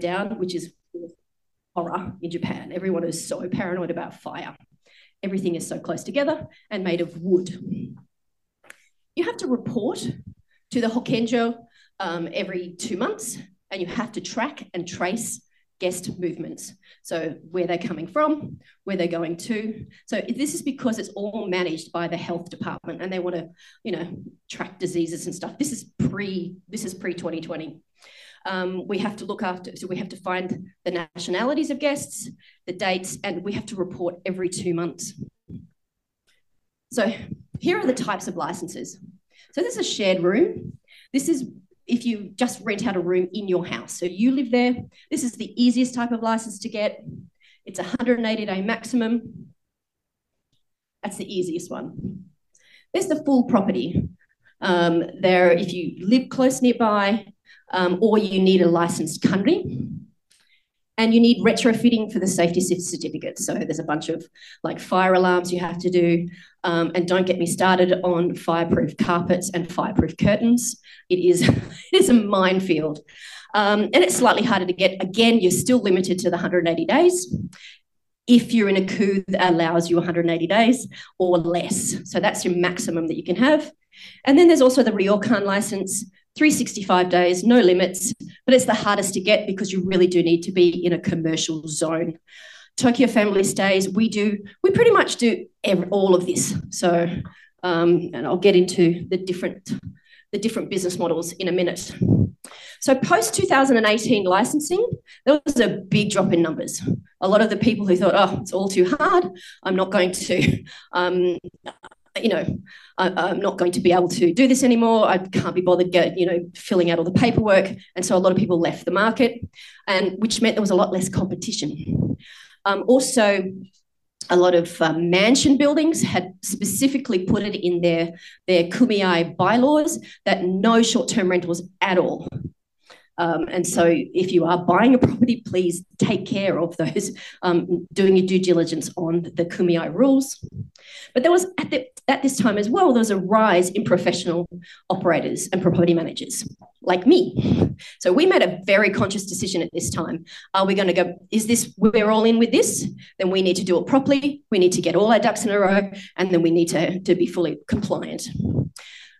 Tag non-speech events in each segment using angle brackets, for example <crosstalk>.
down, which is horror in Japan. Everyone is so paranoid about fire. Everything is so close together and made of wood. You have to report to the Hokenjo um, every two months, and you have to track and trace guest movements. So where they're coming from, where they're going to. So this is because it's all managed by the health department, and they want to, you know, track diseases and stuff. This is pre. This is pre 2020. Um, we have to look after, so we have to find the nationalities of guests, the dates, and we have to report every two months. So here are the types of licenses. So this is a shared room. This is if you just rent out a room in your house. So you live there. This is the easiest type of license to get. It's 180 day maximum. That's the easiest one. There's the full property. Um, there, if you live close nearby, um, or you need a licensed Kanri. And you need retrofitting for the safety certificate. So there's a bunch of like fire alarms you have to do. Um, and don't get me started on fireproof carpets and fireproof curtains. It is, <laughs> it is a minefield. Um, and it's slightly harder to get. Again, you're still limited to the 180 days if you're in a ku that allows you 180 days or less. So that's your maximum that you can have. And then there's also the Ryokan license, 365 days, no limits, but it's the hardest to get because you really do need to be in a commercial zone. Tokyo family stays, we do, we pretty much do every, all of this. So, um, and I'll get into the different, the different business models in a minute. So post 2018 licensing, there was a big drop in numbers. A lot of the people who thought, oh, it's all too hard, I'm not going to <laughs> um, you know, I, am not going to be able to do this anymore. I can't be bothered get, you know, filling out all the paperwork. And so a lot of people left the market, and which meant there was a lot less competition. Um, also, a lot of um, mansion buildings had specifically put it in their, their kumiai bylaws that no short-term rentals at all. Um, and so, if you are buying a property, please take care of those, um, doing your due diligence on the Kumiai rules. But there was at, the, at this time as well, there was a rise in professional operators and property managers like me. So we made a very conscious decision at this time. Are we going to go, is this, we're all in with this? Then we need to do it properly. We need to get all our ducks in a row, and then we need to, to be fully compliant.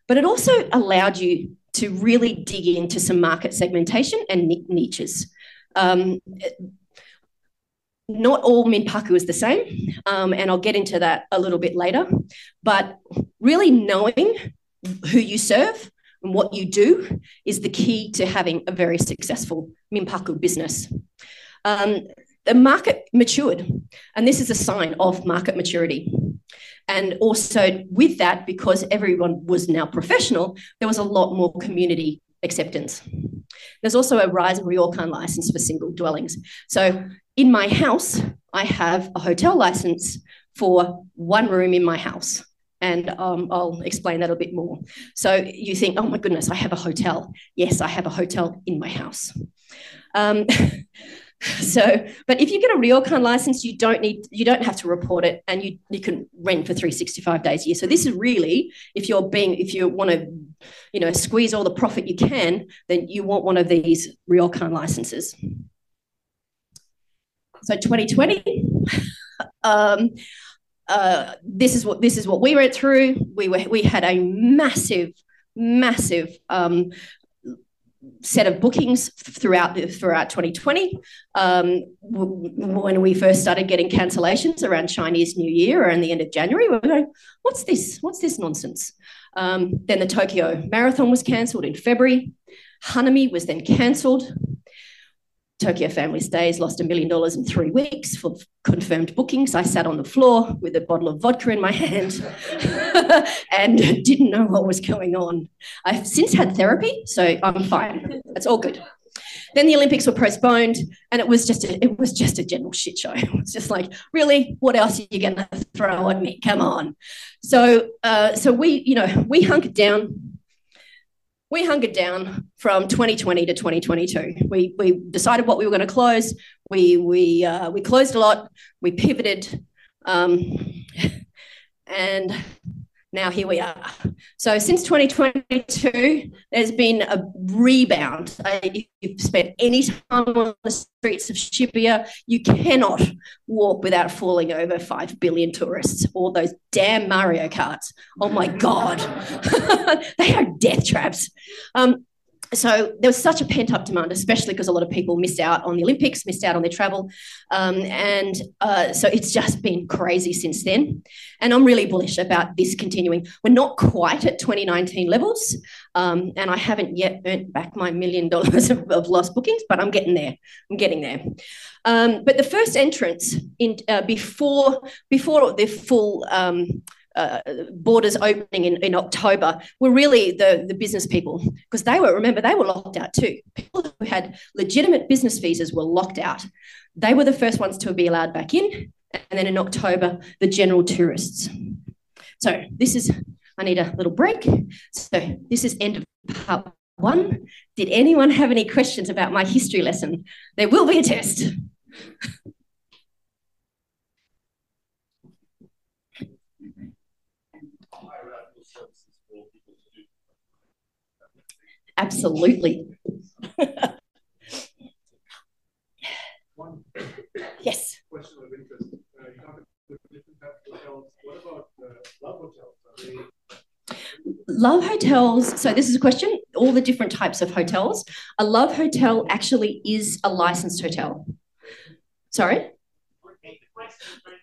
But it also allowed you to really dig into some market segmentation and niches. Um, not all Minpaku is the same, um, and I'll get into that a little bit later. But really knowing who you serve and what you do is the key to having a very successful Minpaku business. Um, the market matured, and this is a sign of market maturity. And also, with that, because everyone was now professional, there was a lot more community acceptance. There's also a rise in Ryokan license for single dwellings. So, in my house, I have a hotel license for one room in my house. And um, I'll explain that a bit more. So, you think, oh my goodness, I have a hotel. Yes, I have a hotel in my house. Um, <laughs> <laughs> So, but if you get a Ryokan license, you don't need, you don't have to report it, and you you can rent for 365 days a year. So this is really, if you're being, if you want to, you know, squeeze all the profit you can, then you want one of these Ryokan licenses. So 2020, <laughs> um, uh, this is what this is what we went through. We were we had a massive, massive um, set of bookings throughout the, throughout 2020. Um, when we first started getting cancellations around Chinese New Year around the end of January, we were going, "What's this? What's this nonsense?" Um, then the Tokyo Marathon was cancelled in February. Hanami was then cancelled. Tokyo Family Stays lost a million dollars in three weeks for confirmed bookings. I sat on the floor with a bottle of vodka in my hand <laughs> and didn't know what was going on. I've since had therapy, so I'm fine. It's all good. Then the Olympics were postponed, and it was just a, it was just a general shit show. <laughs> It was just like, really, what else are you going to throw at me? Come on. So, uh, so we, you know, we hunkered down we hungered down from 2020 to 2022. We, we decided what we were going to close. We, we, uh, we closed a lot. We pivoted. Um, <laughs> and now here we are. So since 2022, there's been a rebound. If you've spent any time on the streets of Shibuya, you cannot walk without falling over 5 billion tourists or those damn Mario Karts. Oh my God. <laughs> they are death traps. Um, so there was such a pent up demand, especially because a lot of people missed out on the Olympics, missed out on their travel. Um, and uh, so it's just been crazy since then. And I'm really bullish about this continuing. We're not quite at 2019 levels. Um, and I haven't yet earned back my million dollars <laughs> of, of, lost bookings, but I'm getting there. I'm getting there. Um, but the first entrance in uh, before before the full um, uh, borders opening in, in October were really the, the business people because they were, remember, they were locked out too. People who had legitimate business visas were locked out. They were the first ones to be allowed back in. And then in October, the general tourists. So this is, I need a little break. So this is end of part one. Did anyone have any questions about my history lesson? There will be a test. <laughs> Absolutely. yes. Question of interest. Uh, you have different types of hotels. What about uh, love hotels? Love hotels. So, this is a question all the different types of hotels. A love hotel actually is a licensed hotel. Sorry?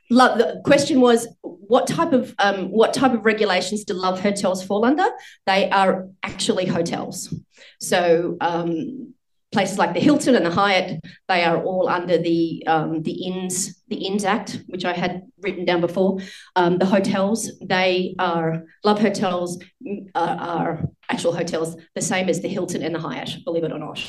Love, the question was what type of um, what type of regulations do love hotels fall under? They are actually hotels. So um, places like the Hilton and the Hyatt, they are all under the um, the Inns the Inns Act, which I had written down before. Um, the hotels, they are love hotels are, are, actual hotels, the same as the Hilton and the Hyatt, believe it or not.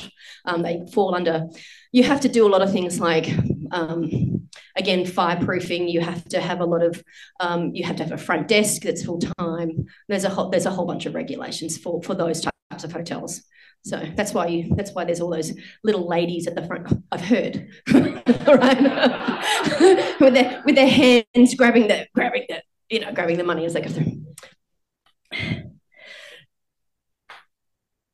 Um, they fall under. You have to do a lot of things like um, again, fireproofing. You have to have a lot of, um, you have to have a front desk that's full time. There's a whole, there's a whole bunch of regulations for for those types of hotels. So that's why you that's why there's all those little ladies at the front. I've heard, <laughs> right, <laughs> with their with their hands grabbing the grabbing the you know grabbing the money as they go through.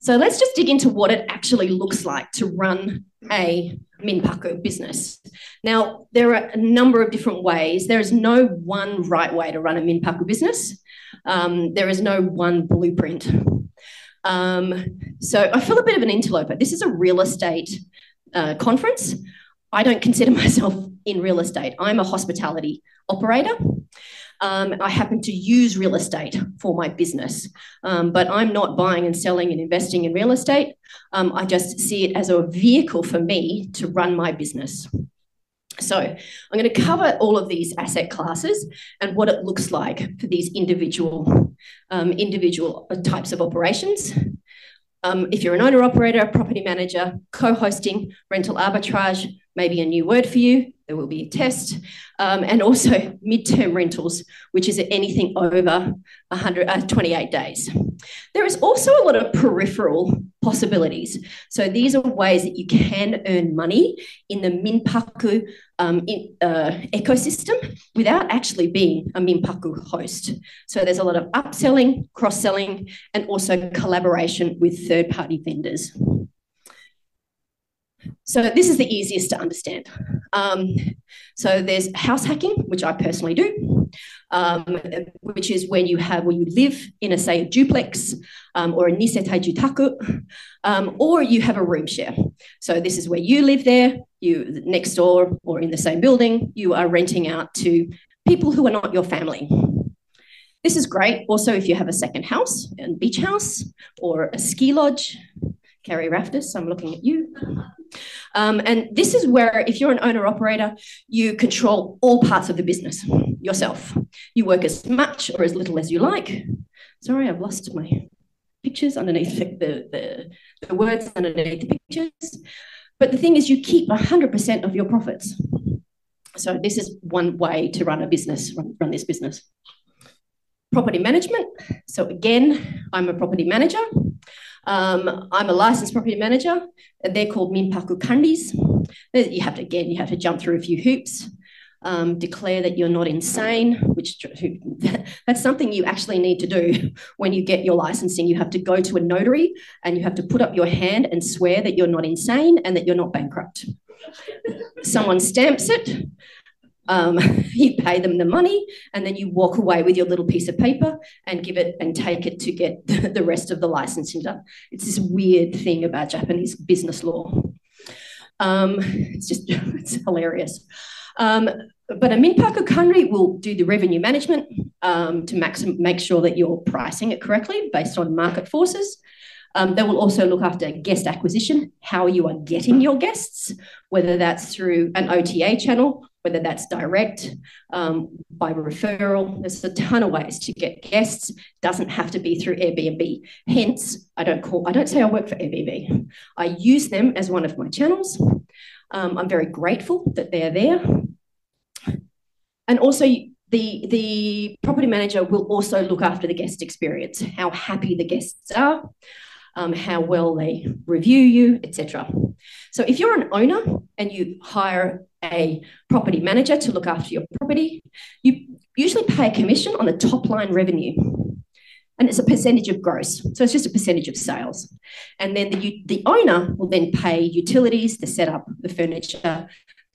So let's just dig into what it actually looks like to run a Minpaku business. Now, there are a number of different ways. There is no one right way to run a Minpaku business. Um, there is no one blueprint. Um, so I feel a bit of an interloper. This is a real estate uh, conference. I don't consider <laughs> myself in real estate. I'm a hospitality operator. Um, I happen to use real estate for my business, um, but I'm not buying and selling and investing in real estate. Um, I just see it as a vehicle for me to run my business. So I'm going to cover all of these asset classes and what it looks like for these individual um, individual types of operations. Um, if you're an owner operator, property manager, co-hosting, rental arbitrage, maybe a new word for you. There will be a test. Um, and also <laughs> midterm rentals, which is anything over 100, uh, 28 days. There is also a lot of peripheral possibilities. So these are ways that you can earn money in the Minpaku um, in, uh, ecosystem without actually being a Minpaku host. So there's a lot of upselling, cross-selling, and also collaboration with third-party vendors. So this is the easiest to understand. Um, so there's house hacking, which I personally do, um, which is when you have when you live in a say a duplex um, or a nisetai jutaku, um, or you have a room share. So this is where you live there, you next door or in the same building, you are renting out to people who are not your family. This is great. Also, if you have a second house, a beach house, or a ski lodge, Kerry Raftis, I'm looking at you. Um, and this is where, if you're an owner operator, you control all parts of the business yourself. You work as much or as little as you like. Sorry, I've lost my pictures underneath the, the, the words underneath the pictures. But the thing is, you keep 100% of your profits. So, this is one way to run a business, run, run this business. Property management. So, again, I'm a property manager. Um, I'm a licensed property manager. They're called Minpaku Kanris. You have to, again, you have to jump through a few hoops. um, declare that you're not insane, which <laughs> that's something you actually need to do when you get your licensing. You have to go to a notary and you have to put up your hand and swear that you're not insane and that you're not bankrupt. Someone stamps it, um, <laughs> you pay them the money, and then you walk away with your little piece of paper and give it and take it to get <laughs> the rest of the licensing done. It's this weird thing about Japanese business law. Um, it's just <laughs> it's hilarious. Um, but a Minpaku Kanri will do the revenue management um, to maxim- make sure that you're pricing it correctly based on market forces. Um, they will also look after guest acquisition, how you are getting your guests, whether that's through an OTA channel, whether that's direct, um, by referral. There's a ton of ways to get guests. Doesn't have to be through Airbnb. Hence, I don't call, I don't say I work for Airbnb. I use them as one of my channels. Um, I'm very grateful that they're there. And also, the, the property manager will also look after the guest experience, how happy the guests are, um, how well they review you, etc. So if you're an owner and you hire a property manager to look after your property, you usually pay a commission on the top line revenue. And it's a percentage of gross. So it's just a percentage of sales. And then the, the owner will then pay utilities, the setup, the furniture,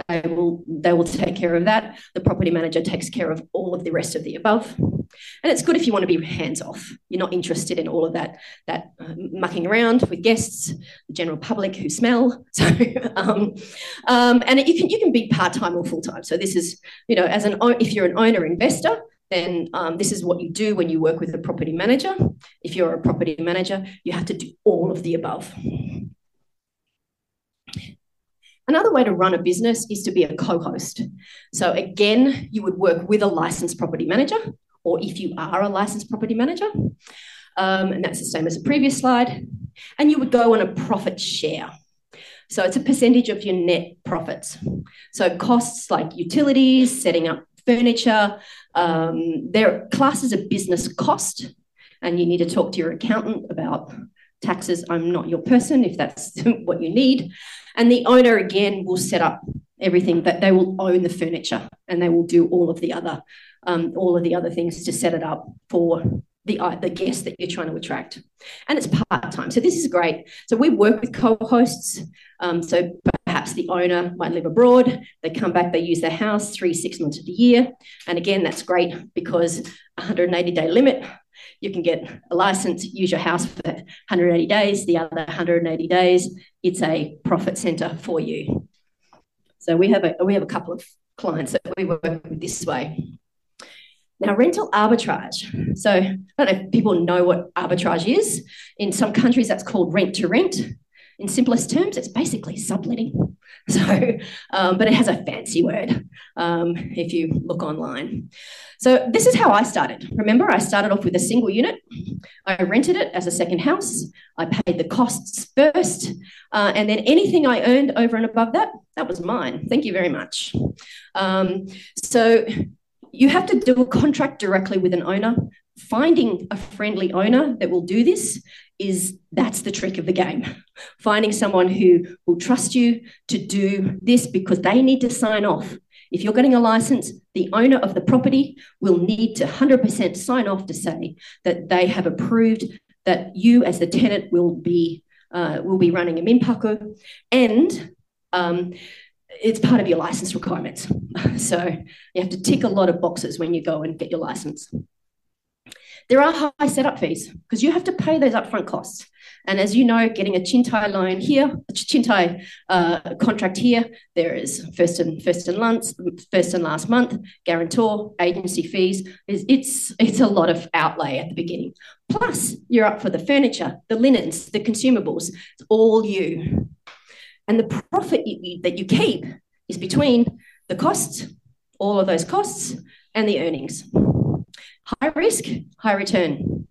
they will they will take care of that. The property manager takes care of all of the rest of the above. And it's good if you want to be hands off. You're not interested in all of that that uh, mucking around with guests, the general public who smell. <laughs> So, um, um, and you can you can be part time or full time. So this is you know as an if you're an owner investor, then um, this is what you do when you work with a property manager. If you're a property manager, you have to do all of the above. Another way to run a business is to be a co host. So, again, you would work with a licensed property manager, or if you are a licensed property manager, um, and that's the same as the previous slide, and you would go on a profit share. So, it's a percentage of your net profits. So, costs like utilities, setting up furniture, um, they're classes of business cost, and you need to talk to your accountant about taxes. I'm not your person if that's <laughs> what you need. And the owner again will set up everything, but they will own the furniture and they will do all of the other um, all of the other things to set it up for the uh, the guests that you're trying to attract. And it's part time, so this is great. So we work with co-hosts. Um, so perhaps the owner might live abroad. They come back, they use their house three six months of the year, and again that's great because 180 day limit you can get a license, use your house for 180 days, the other 180 days, it's a profit center for you. So we have a, we have a couple of clients that we work with this way. Now, rental arbitrage. So I don't know if people know what arbitrage is. In some countries, that's called rent to rent. In simplest terms, it's basically subletting. <laughs> So, um, but it has a fancy word um, if you look online. So this is how I started. Remember, I started off with a single unit. I rented it as a second house. I paid the costs first, uh, and then anything I earned over and above that, that was mine. Thank you very much. Um, so you have to do a contract directly with an owner. Finding a friendly owner that will do this is that's the trick of the game. Finding someone who will trust you to do this because they need to sign off. If you're getting a license, the owner of the property will need to 100% sign off to say that they have approved that you, as the tenant, will be uh, will be running a minpaku, and um, it's part of your license requirements. <laughs> so you have to tick a lot of boxes when you go and get your license. There are high setup fees because you have to pay those upfront costs. And as you know, getting a Chintai loan here, a Chintai uh, contract here, there is first and first and last, first and last month, guarantor, agency fees. It's, it's it's a lot of outlay at the beginning. Plus, you're up for the furniture, the linens, the consumables. It's all you. And the profit you, that you keep is between the costs, all of those costs, and the earnings. High risk, high return.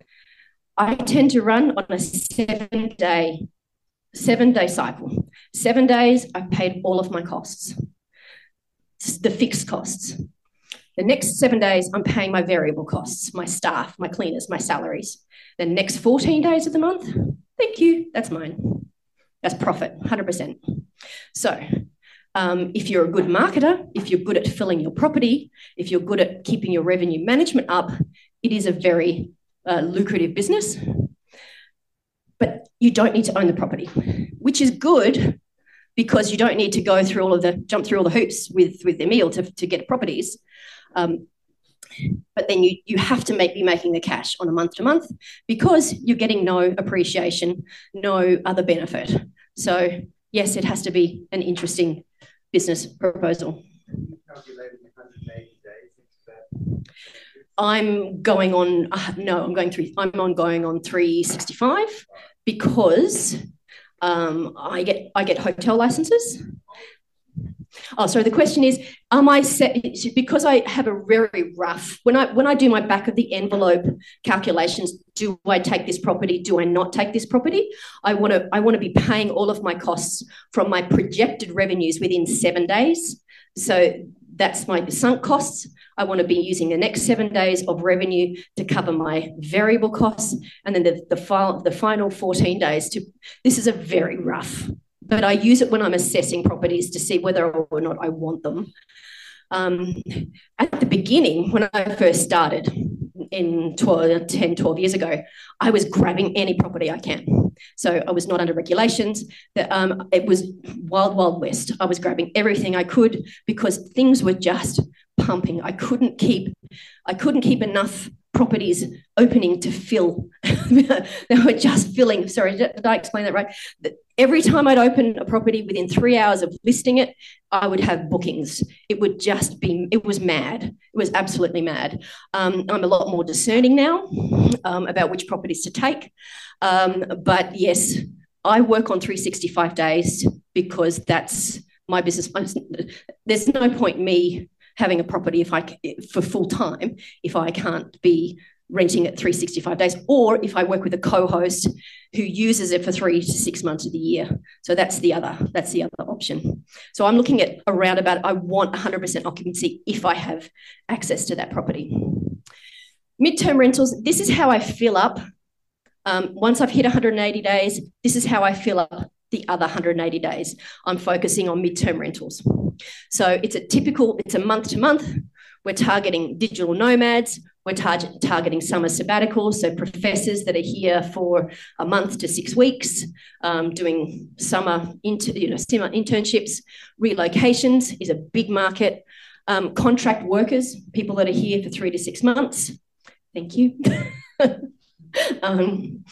I tend to run on a seven day, seven day cycle. Seven days, I've paid all of my costs, the fixed costs. The next seven days, I'm paying my variable costs, my staff, my cleaners, my salaries. The next 14 days of the month, thank you, that's mine. That's profit, 100%. So Um, if you're a good marketer, if you're good at filling your property, if you're good at keeping your revenue management up, it is a very uh, lucrative business. But you don't need to own the property, which is good because you don't need to go through all of the jump through all the hoops with with Emil to, to get properties. Um, but then you you have to make be making the cash on a month to month because you're getting no appreciation, no other benefit. So yes, it has to be an interesting business proposal. I'm going on uh, no, I'm going through I'm on going on 365 because um, I get I get hotel licenses Oh, sorry. The question is, am I set because I have a very rough when I when I do my back of the envelope calculations? Do I take this property? Do I not take this property? I want to I want to be paying all of my costs from my projected revenues within seven days. So that's my sunk costs. I want to be using the next seven days of revenue to cover my variable costs, and then the the, file, the final 14 days to. This is a very rough but I use it when I'm assessing properties to see whether or not I want them. Um, at the beginning, when I first started in 12, 10, 12 years ago, I was grabbing any property I can. So I was not under regulations. That um, it was wild, wild west. I was grabbing everything I could because things were just pumping. I couldn't keep, I couldn't keep enough properties opening to fill. <laughs> they were just filling. Sorry, did I explain that right? Every time I'd open a property within three hours of listing it, I would have bookings. It would just be, it was mad. It was absolutely mad. Um, I'm a lot more discerning now um, about which properties to take. Um, but yes, I work on 365 days because that's my business. <laughs> There's no point me having a property if I for full time if I can't be renting it 365 days or if I work with a co-host who uses it for 3 to 6 months of the year. So that's the other that's the other option. So I'm looking at around about I want 100% occupancy if I have access to that property. Midterm rentals this is how I fill up. Um, once I've hit 180 days this is how I fill up the other 180 days. I'm focusing on midterm rentals so it's a typical, it's a month to month. We're targeting digital nomads. We're tar targeting summer sabbaticals, so professors that are here for a month to six weeks, um, doing summer, inter you know, summer internships. Relocations is a big market. Um, contract workers, people that are here for three to six months. Thank you. <laughs> um,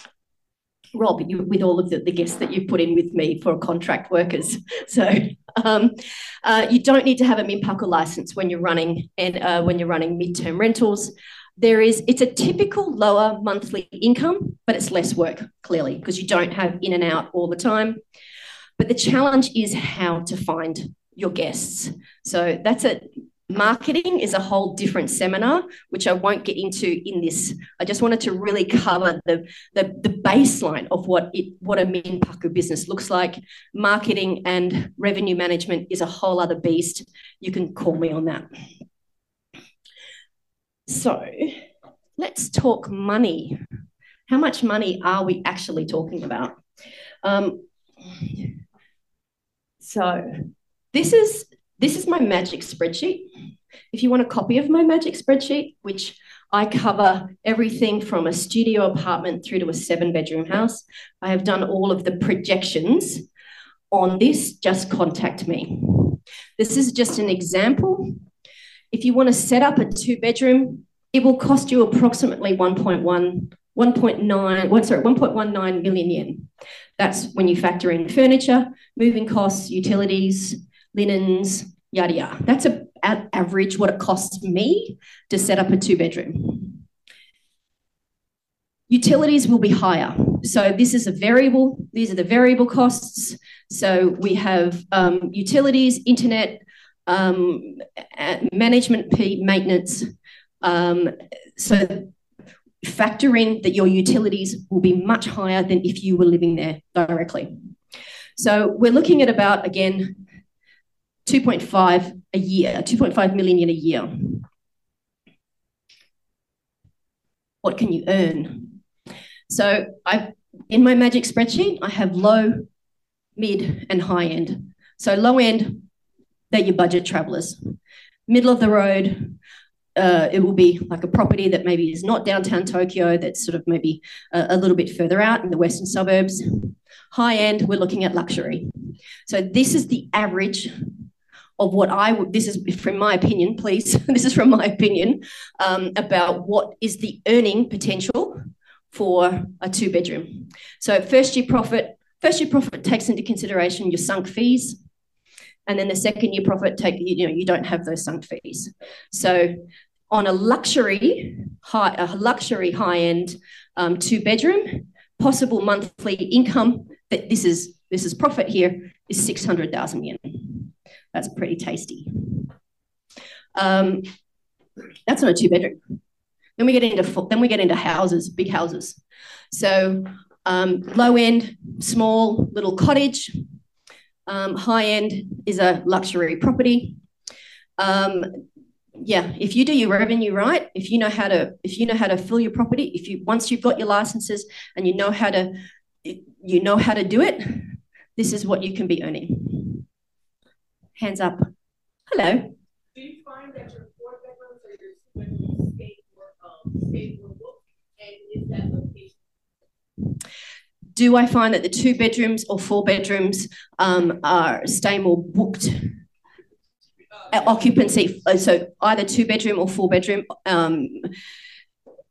Rob, you, with all of the, the, guests that you've put in with me for contract workers. <laughs> So um, uh, you don't need to have a Minpaku license when you're running and uh, when you're running midterm rentals. There is it's a typical lower monthly income, but it's less work clearly because you don't have in and out all the time. But the challenge is how to find your guests. So that's a Marketing is a whole different seminar, which I won't get into in this. I just wanted to really cover the, the, the baseline of what it what a Minpaku business looks like. Marketing and revenue management is a whole other beast. You can call me on that. So let's talk money. How much money are we actually talking about? Um, so this is this is my magic spreadsheet. If you want a copy of my magic spreadsheet, which I cover everything from a studio apartment through to a seven bedroom house, I have done all of the projections on this, just contact me. This is just an example. If you want to set up a two bedroom, it will cost you approximately 1.1 1.9, sorry, 1.19 million yen. That's when you factor in furniture, moving costs, utilities, linens, yada yada. That's a, at average what it costs me to set up a two bedroom. Utilities will be higher. So this is a variable, these are the variable costs. So we have um, utilities, internet, um, management fee, maintenance. Um, so factoring that your utilities will be much higher than if you were living there directly. So we're looking at about, again, 2.5 a year, 2.5 million in a year. What can you earn? So I, in my magic spreadsheet, I have low, mid, and high end. So low end, they're your budget travellers. Middle of the road, uh, it will be like a property that maybe is not downtown Tokyo, that's sort of maybe a, a, little bit further out in the western suburbs. High end, we're looking at luxury. So this is the average of what I would, this is from my opinion, please, <laughs> this is from my opinion, um, about what is the earning potential for a two bedroom. So first year profit, first year profit takes into consideration your sunk fees. And then the second year profit take, you know, you don't have those sunk fees. So on a luxury, high, a luxury high end um, two bedroom, possible monthly income that this is this is profit here is 600,000 yen. That's pretty tasty. Um, that's not a two bedroom. Then we get into then we get into houses, big houses. So um, low end, small little cottage. Um, high end is a luxury property. Um, yeah, if you do your revenue right, if you know how to if you know how to fill your property, if you once you've got your licenses and you know how to you know how to do it, this is what you can be earning. Hands up. Hello. Do you find that your four bedrooms or your two bedrooms stay more, um, stay more booked? And is that location? Do I find that the two bedrooms or four bedrooms um, are stay more booked? Uh, occupancy, uh, so either two bedroom or four bedroom. Um,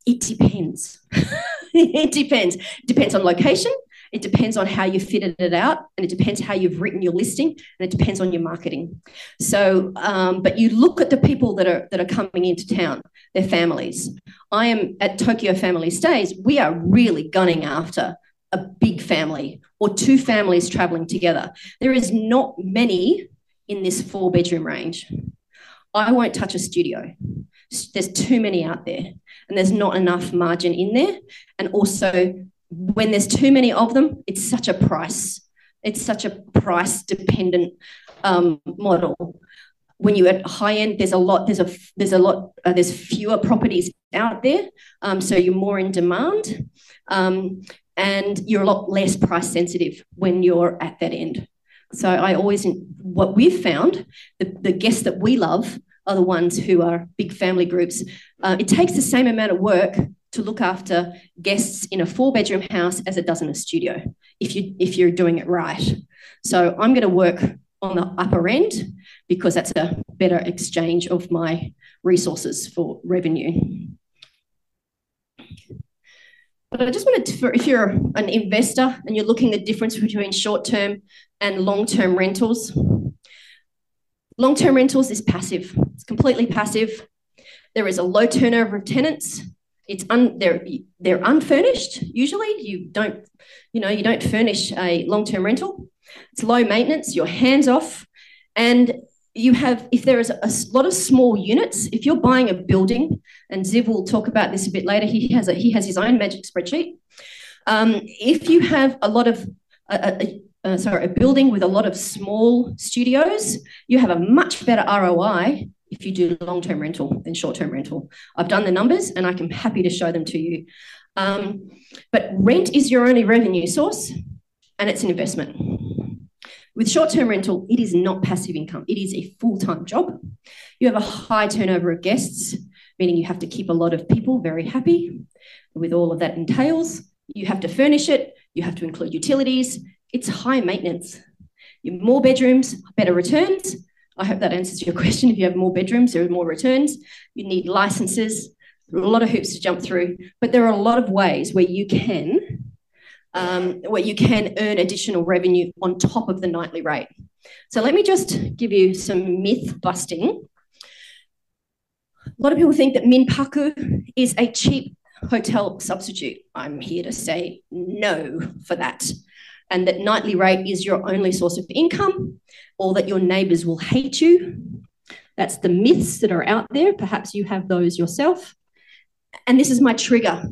it depends. <laughs> it depends. Depends on location. It depends on how you fitted it out, and it depends how you've written your listing, and it depends on your marketing. So, um, but you look at the people that are that are coming into town, their families. I am at Tokyo Family Stays. We are really gunning after a big family or two families traveling together. There is not many in this four bedroom range. I won't touch a studio. There's too many out there, and there's not enough margin in there. And also, when there's too many of them, it's such a price. It's such a price dependent um, model. When you're at high end, there's a lot. There's a there's a lot. Uh, there's fewer properties out there, um, so you're more in demand, um, and you're a lot less price sensitive when you're at that end. So I always what we've found the, the guests that we love are the ones who are big family groups. Uh, it takes the same amount of work to look after guests in a four bedroom house as it does in a studio if you if you're doing it right. So i'm going to work on the upper end because that's a better exchange of my resources for revenue. But i just wanted to if you're an investor and you're looking the difference between short term and long term rentals long term rentals is passive. It's completely passive. There is a low turnover of tenants it's un, they're they're unfurnished. Usually you don't you know you don't furnish a long-term rental. It's low maintenance you're hands off. And you have if there is a, lot of small units if you're buying a building and ziv will talk about this a bit later he has a he has his own magic spreadsheet. Um, if you have a lot of a, a, sorry a building with a lot of small studios you have a much better roi if you do long-term rental than short-term rental. I've done the numbers and I can happy to show them to you. Um, but rent is your only revenue source and it's an investment. With short-term rental, it is not passive income. It is a full-time job. You have a high turnover of guests, meaning you have to keep a lot of people very happy with all of that entails. You have to furnish it. You have to include utilities. It's high maintenance. You more bedrooms, better returns, I hope that answers your question. If you have more bedrooms, there are more returns. You need licenses. A lot of hoops to jump through, but there are a lot of ways where you can um, where you can earn additional revenue on top of the nightly rate. So let me just give you some myth busting. A lot of people think that Minpaku is a cheap hotel substitute. I'm here to say no for that and that nightly rate is your only source of income or that your neighbors will hate you. That's the myths that are out there. Perhaps you have those yourself. And this is my trigger.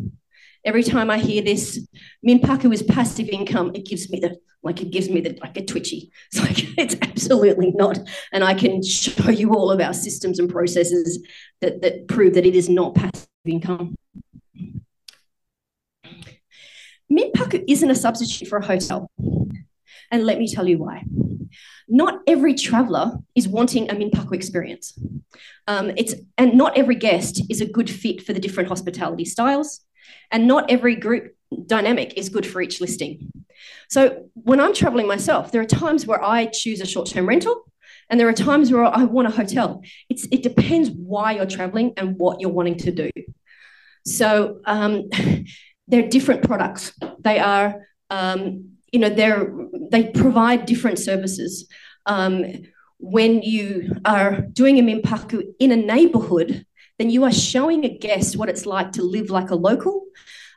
Every time I hear this, Minpaku is passive income, it gives me the like it gives me the like a twitchy. <laughs> It's like it's absolutely not. And I can show you all of our systems and processes that, that prove that it is not passive income. Minpaku isn't a substitute for a hotel. And let me tell you why. not every traveller is wanting a Minpaku experience. Um, it's, and not every guest is a good fit for the different hospitality styles, and not every group dynamic is good for each listing. So when I'm traveling myself, there are times where I choose a short term rental and there are times where I want a hotel. It's, it depends why you're traveling and what you're wanting to do. So um, they're different products. They are, um, you know, they're, they provide different services. Um, when you are doing a Minpaku in a neighbourhood, then you are showing a guest what it's like to live like a local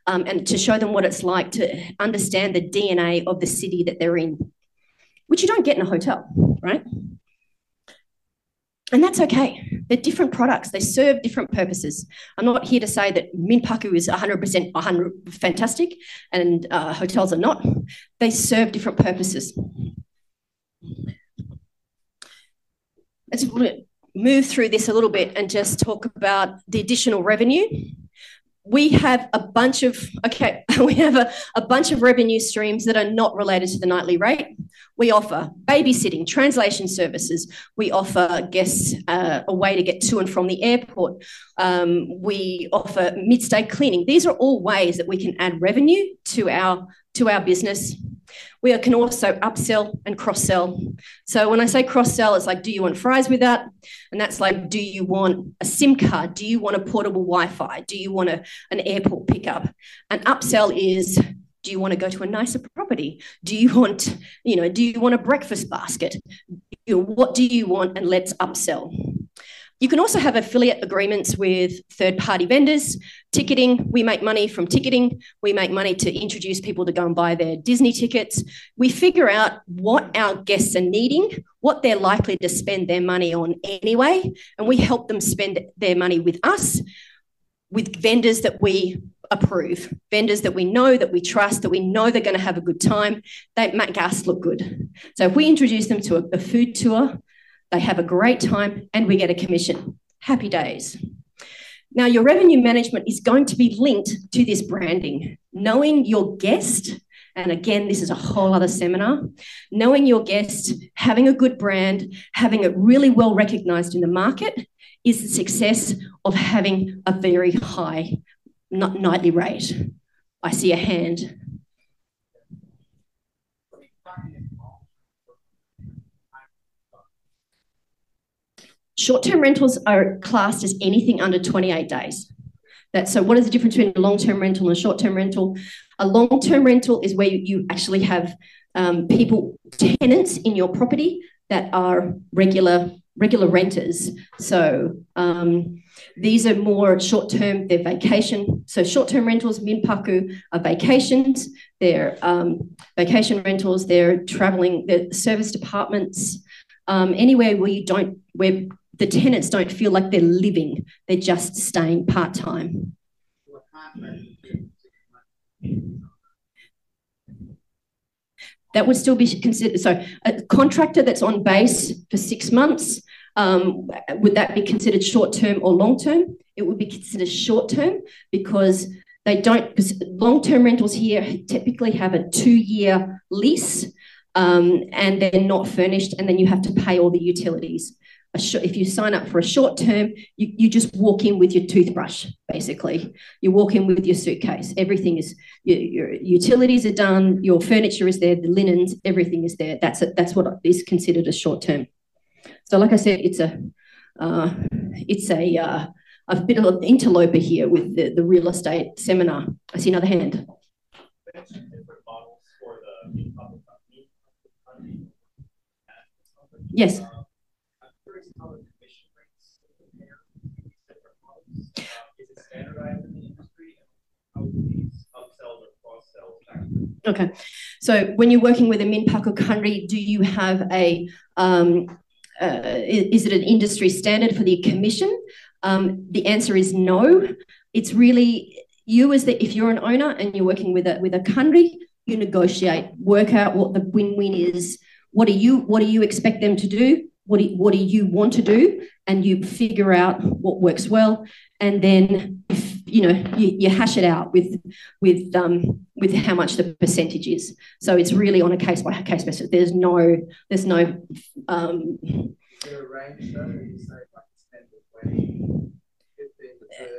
um, and to show them what it's like to understand the DNA of the city that they're in, which you don't get in a hotel, right? And that's okay. They're different products. They serve different purposes. I'm not here to say that Minpaku is 100% 100 fantastic and uh, hotels are not. They serve different purposes. Let's move through this a little bit and just talk about the additional revenue we have a bunch of okay <laughs> we have a, a bunch of revenue streams that are not related to the nightly rate we offer babysitting translation services we offer guests uh, a way to get to and from the airport um, we offer mid-stay cleaning these are all ways that we can add revenue to our to our business we can also upsell and cross sell. So when I say cross sell, it's like, do you want fries with that? And that's like, do you want a SIM card? Do you want a portable Wi Fi? Do you want a, an airport pickup? And upsell is, do you want to go to a nicer property? Do you want, you know, do you want a breakfast basket? You know, what do you want? And let's upsell. You can also have affiliate agreements with third party vendors. Ticketing, we make money from ticketing. We make money to introduce people to go and buy their Disney tickets. We figure out what our guests are needing, what they're likely to spend their money on anyway, and we help them spend their money with us, with vendors that we approve, vendors that we know, that we trust, that we know they're going to have a good time. They make us look good. So if we introduce them to a, a food tour, they have a great time and we get a commission. Happy days. Now, your revenue management is going to be linked to this branding. Knowing your guest, and again, this is a whole other seminar, knowing your guest, having a good brand, having it really well recognized in the market is the success of having a very high nightly rate. I see a hand. Short-term rentals are classed as anything under 28 days. That, so what is the difference between a long-term rental and a short-term rental? A long-term rental is where you, you actually have um, people, tenants in your property that are regular regular renters. So um, these are more short-term, they're vacation. So short-term rentals, Minpaku are vacations, they're um, vacation rentals, they're traveling, they're service departments, um, anywhere where you don't, where the tenants don't feel like they're living, they're just staying part time. That would still be considered. So, a contractor that's on base for six months, um, would that be considered short term or long term? It would be considered short term because they don't, because long term rentals here typically have a two year lease um, and they're not furnished, and then you have to pay all the utilities if you sign up for a short term, you, you just walk in with your toothbrush, basically. You walk in with your suitcase. Everything is, your, your utilities are done, your furniture is there, the linens, everything is there. That's, a, that's what is considered a short term. So like I said, it's a, uh, it's a, uh, of an interloper here with the, the real estate seminar. I see another hand. Yes. Okay, so when you're working with a Minpaku Kanri, do you have a um, uh, is it an industry standard for the commission? Um, the answer is no. It's really you as the if you're an owner and you're working with a with a Kanri, you negotiate, work out what the win-win is. What do you what do you expect them to do? What do, what do you want to do? And you figure out what works well. And then if you know you, you hash it out with with um, with how much the percentage is. So it's really on a case by case basis. There's no there's no. Um,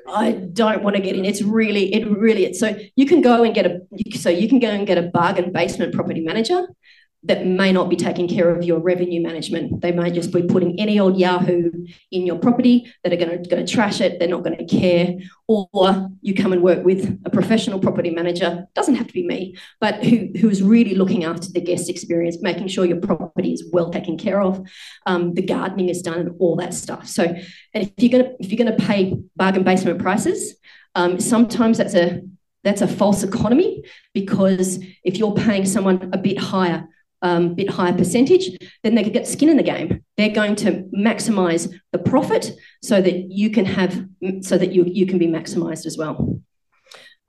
I don't want to get in. It's really, it really, it's so you can go and get a, so you can go and get a bargain basement property manager that may not be taking care of your revenue management. They may just be putting any old Yahoo in your property that are going to, going to trash it. They're not going to care. Or you come and work with a professional property manager, doesn't have to be me, but who, who is really looking after the guest experience, making sure your property is well taken care of, um, the gardening is done, and all that stuff. So, and if you're going to if you're going to pay bargain basement prices, um, sometimes that's a that's a false economy because if you're paying someone a bit higher um, bit higher percentage, then they could get skin in the game. They're going to maximize the profit so that you can have so that you, you can be maximized as well.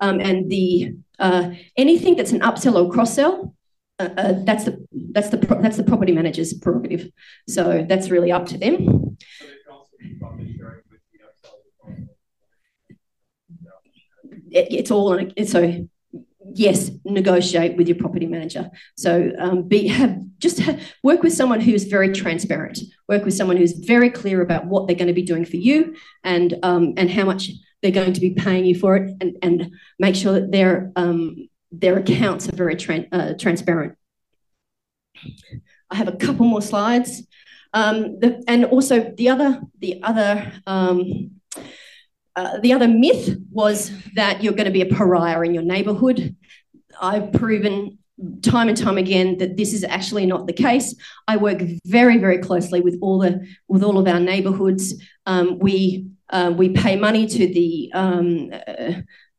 Um, and the uh, anything that's an upsell or cross sell, uh, uh, that's the that's the that's the property manager's prerogative. So that's really up to them. It, it's all on a, so yes, negotiate with your property manager. So um, be have just work with someone who's very transparent. Work with someone who's very clear about what they're going to be doing for you and um, and how much they're going to be paying you for it, and, and make sure that their um, their accounts are very tra uh, transparent. I have a couple more slides, um, the, and also the other the other. Uh, the other myth was that you're going to be a pariah in your neighbourhood. I've proven time and time again that this is actually not the case. I work very, very closely with all the with all of our neighbourhoods. Um, we uh, we pay money to the um, uh,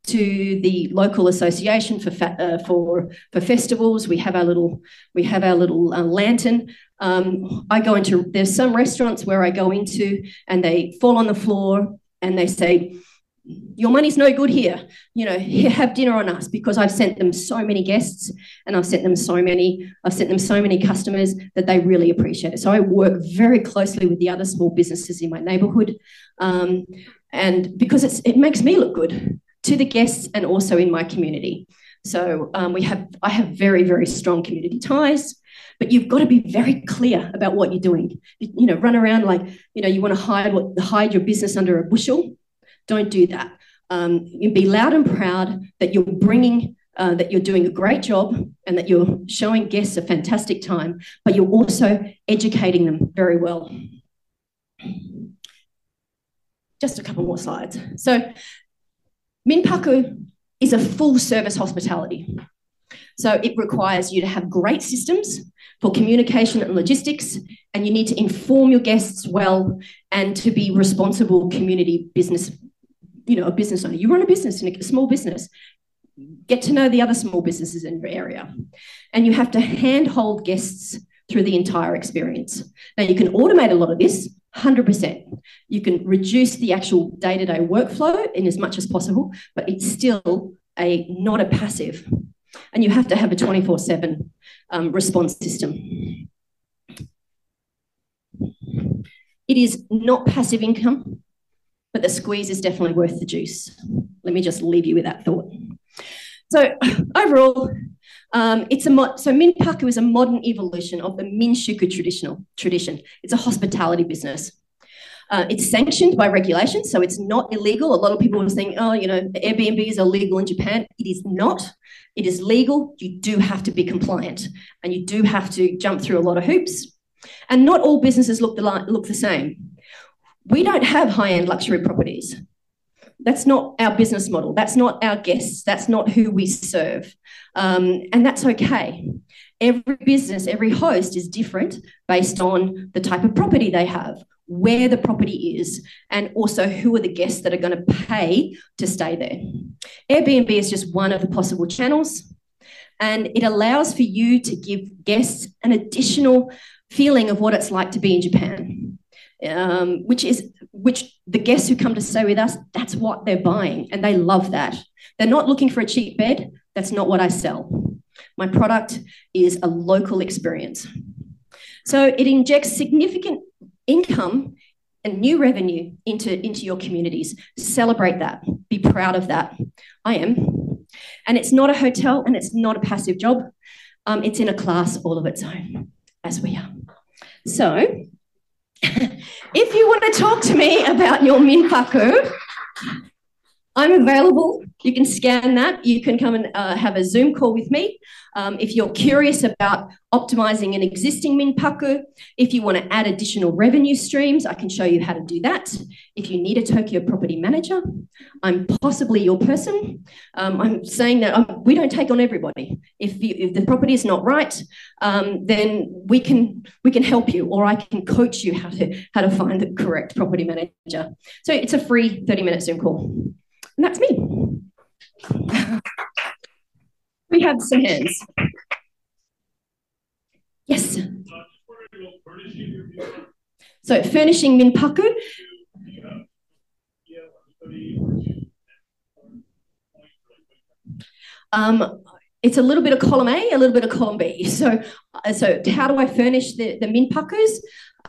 to the local association for uh, for for festivals. We have our little we have our little uh, lantern. Um, I go into there's some restaurants where I go into and they fall on the floor and they say your money's no good here. You know, have dinner on us because I've sent them so many guests and I've sent them so many, I've sent them so many customers that they really appreciate it. So I work very closely with the other small businesses in my neighborhood. Um, and because it's, it makes me look good to the guests and also in my community. So um, we have, I have very, very strong community ties but you've got to be very clear about what you're doing. You know, run around like, you know, you want to hide what hide your business under a bushel don't do that. Um, you be loud and proud that you're bringing, uh, that you're doing a great job and that you're showing guests a fantastic time, but you're also educating them very well. Just a couple more slides. So, Minpaku is a full service hospitality. So it requires you to have great systems for communication and logistics, and you need to inform your guests well and to be responsible community business you know, a business owner. You run a business in a small business. Get to know the other small businesses in your area. And you have to handhold guests through the entire experience. Now, you can automate a lot of this, 100%. You can reduce the actual day to day workflow in as much as possible, but it's still a not a passive. And you have to have a 24 7 um, response system. It is not passive income but the squeeze is definitely worth the juice. Let me just leave you with that thought. So <sighs> overall, um, it's a mo- so Minpaku is a modern evolution of the Minshuku traditional tradition. It's a hospitality business. Uh, it's sanctioned by regulation, so it's not illegal. A lot of people are saying, "Oh, you know, Airbnb is illegal in Japan." It is not. It is legal. You do have to be compliant, and you do have to jump through a lot of hoops. And not all businesses look the look the same we don't have high end luxury properties. That's not our business model. That's not our guests. That's not who we serve. Um, and that's okay. Every business, every host is different based on the type of property they have, where the property is, and also who are the guests that are going to pay to stay there. Airbnb is just one of the possible channels, and it allows for you to give guests an additional feeling of what it's like to be in Japan um, which is which the guests who come to stay with us, that's what they're buying, and they love that. They're not looking for a cheap bed. That's not what I sell. My product is a local experience. So it injects significant income and new revenue into, into your communities. Celebrate that. Be proud of that. I am. And it's not a hotel and it's not a passive job. Um, it's in a class all of its own, as we are. So, <laughs> if you want to talk to me about your minpaku, I'm available. You can scan that. You can come and uh, have a Zoom call with me. Um, if you're curious about optimizing an existing Minpaku, if you want to add additional revenue streams, I can show you how to do that. If you need a Tokyo property manager, I'm possibly your person. Um, I'm saying that um, we don't take on everybody. If, you, if the property is not right, um, then we can we can help you, or I can coach you how to how to find the correct property manager. So it's a free 30 minute Zoom call, and that's me. We have some hands. Yes. So furnishing Minpaku. Um, it's a little bit of column A, a little bit of column B. So, so how do I furnish the, the Minpakus?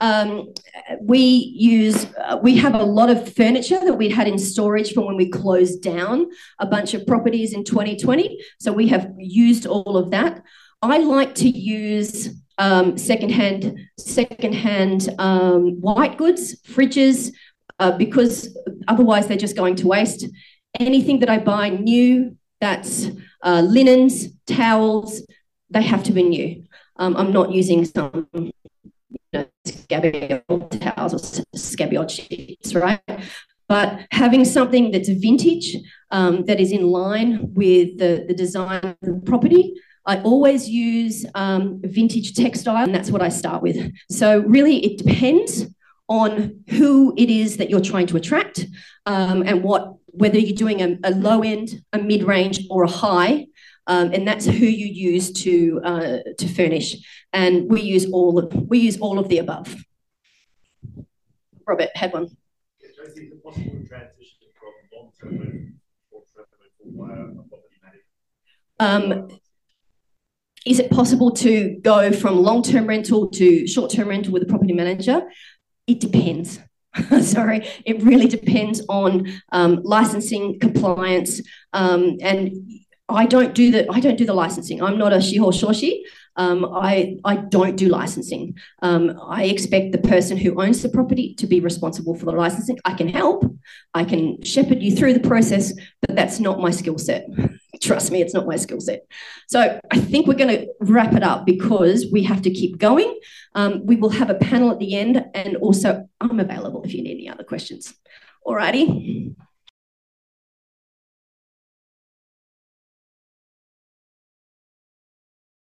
Um, we use, uh, we have a lot of furniture that we had in storage from when we closed down a bunch of properties in 2020. So we have used all of that. I like to use um, secondhand, secondhand um, white goods, fridges, uh, because otherwise they're just going to waste. Anything that I buy new, that's uh, linens, towels, they have to be new. Um, I'm not using some know, towels or sheets, right? But having something that's vintage, um, that is in line with the, the design of the property, I always use um, vintage textile, and that's what I start with. So really, it depends on who it is that you're trying to attract um, and what whether you're doing a, a low end, a mid range, or a high. Um, and that's who you use to uh, to furnish. And we use all of we use all of the above. Robert had one. Um, is it possible to go from long-term rental to short-term rental with a property manager? It depends. <laughs> Sorry, it really depends on um, licensing, compliance, um, and I don't do the I don't do the licensing. I'm not a shiho shoshi. Um, I I don't do licensing. Um, I expect the person who owns the property to be responsible for the licensing. I can help. I can shepherd you through the process, but that's not my skill set. <laughs> Trust me, it's not my skill set. So I think we're going to wrap it up because we have to keep going. Um, we will have a panel at the end, and also I'm available if you need any other questions. Alrighty.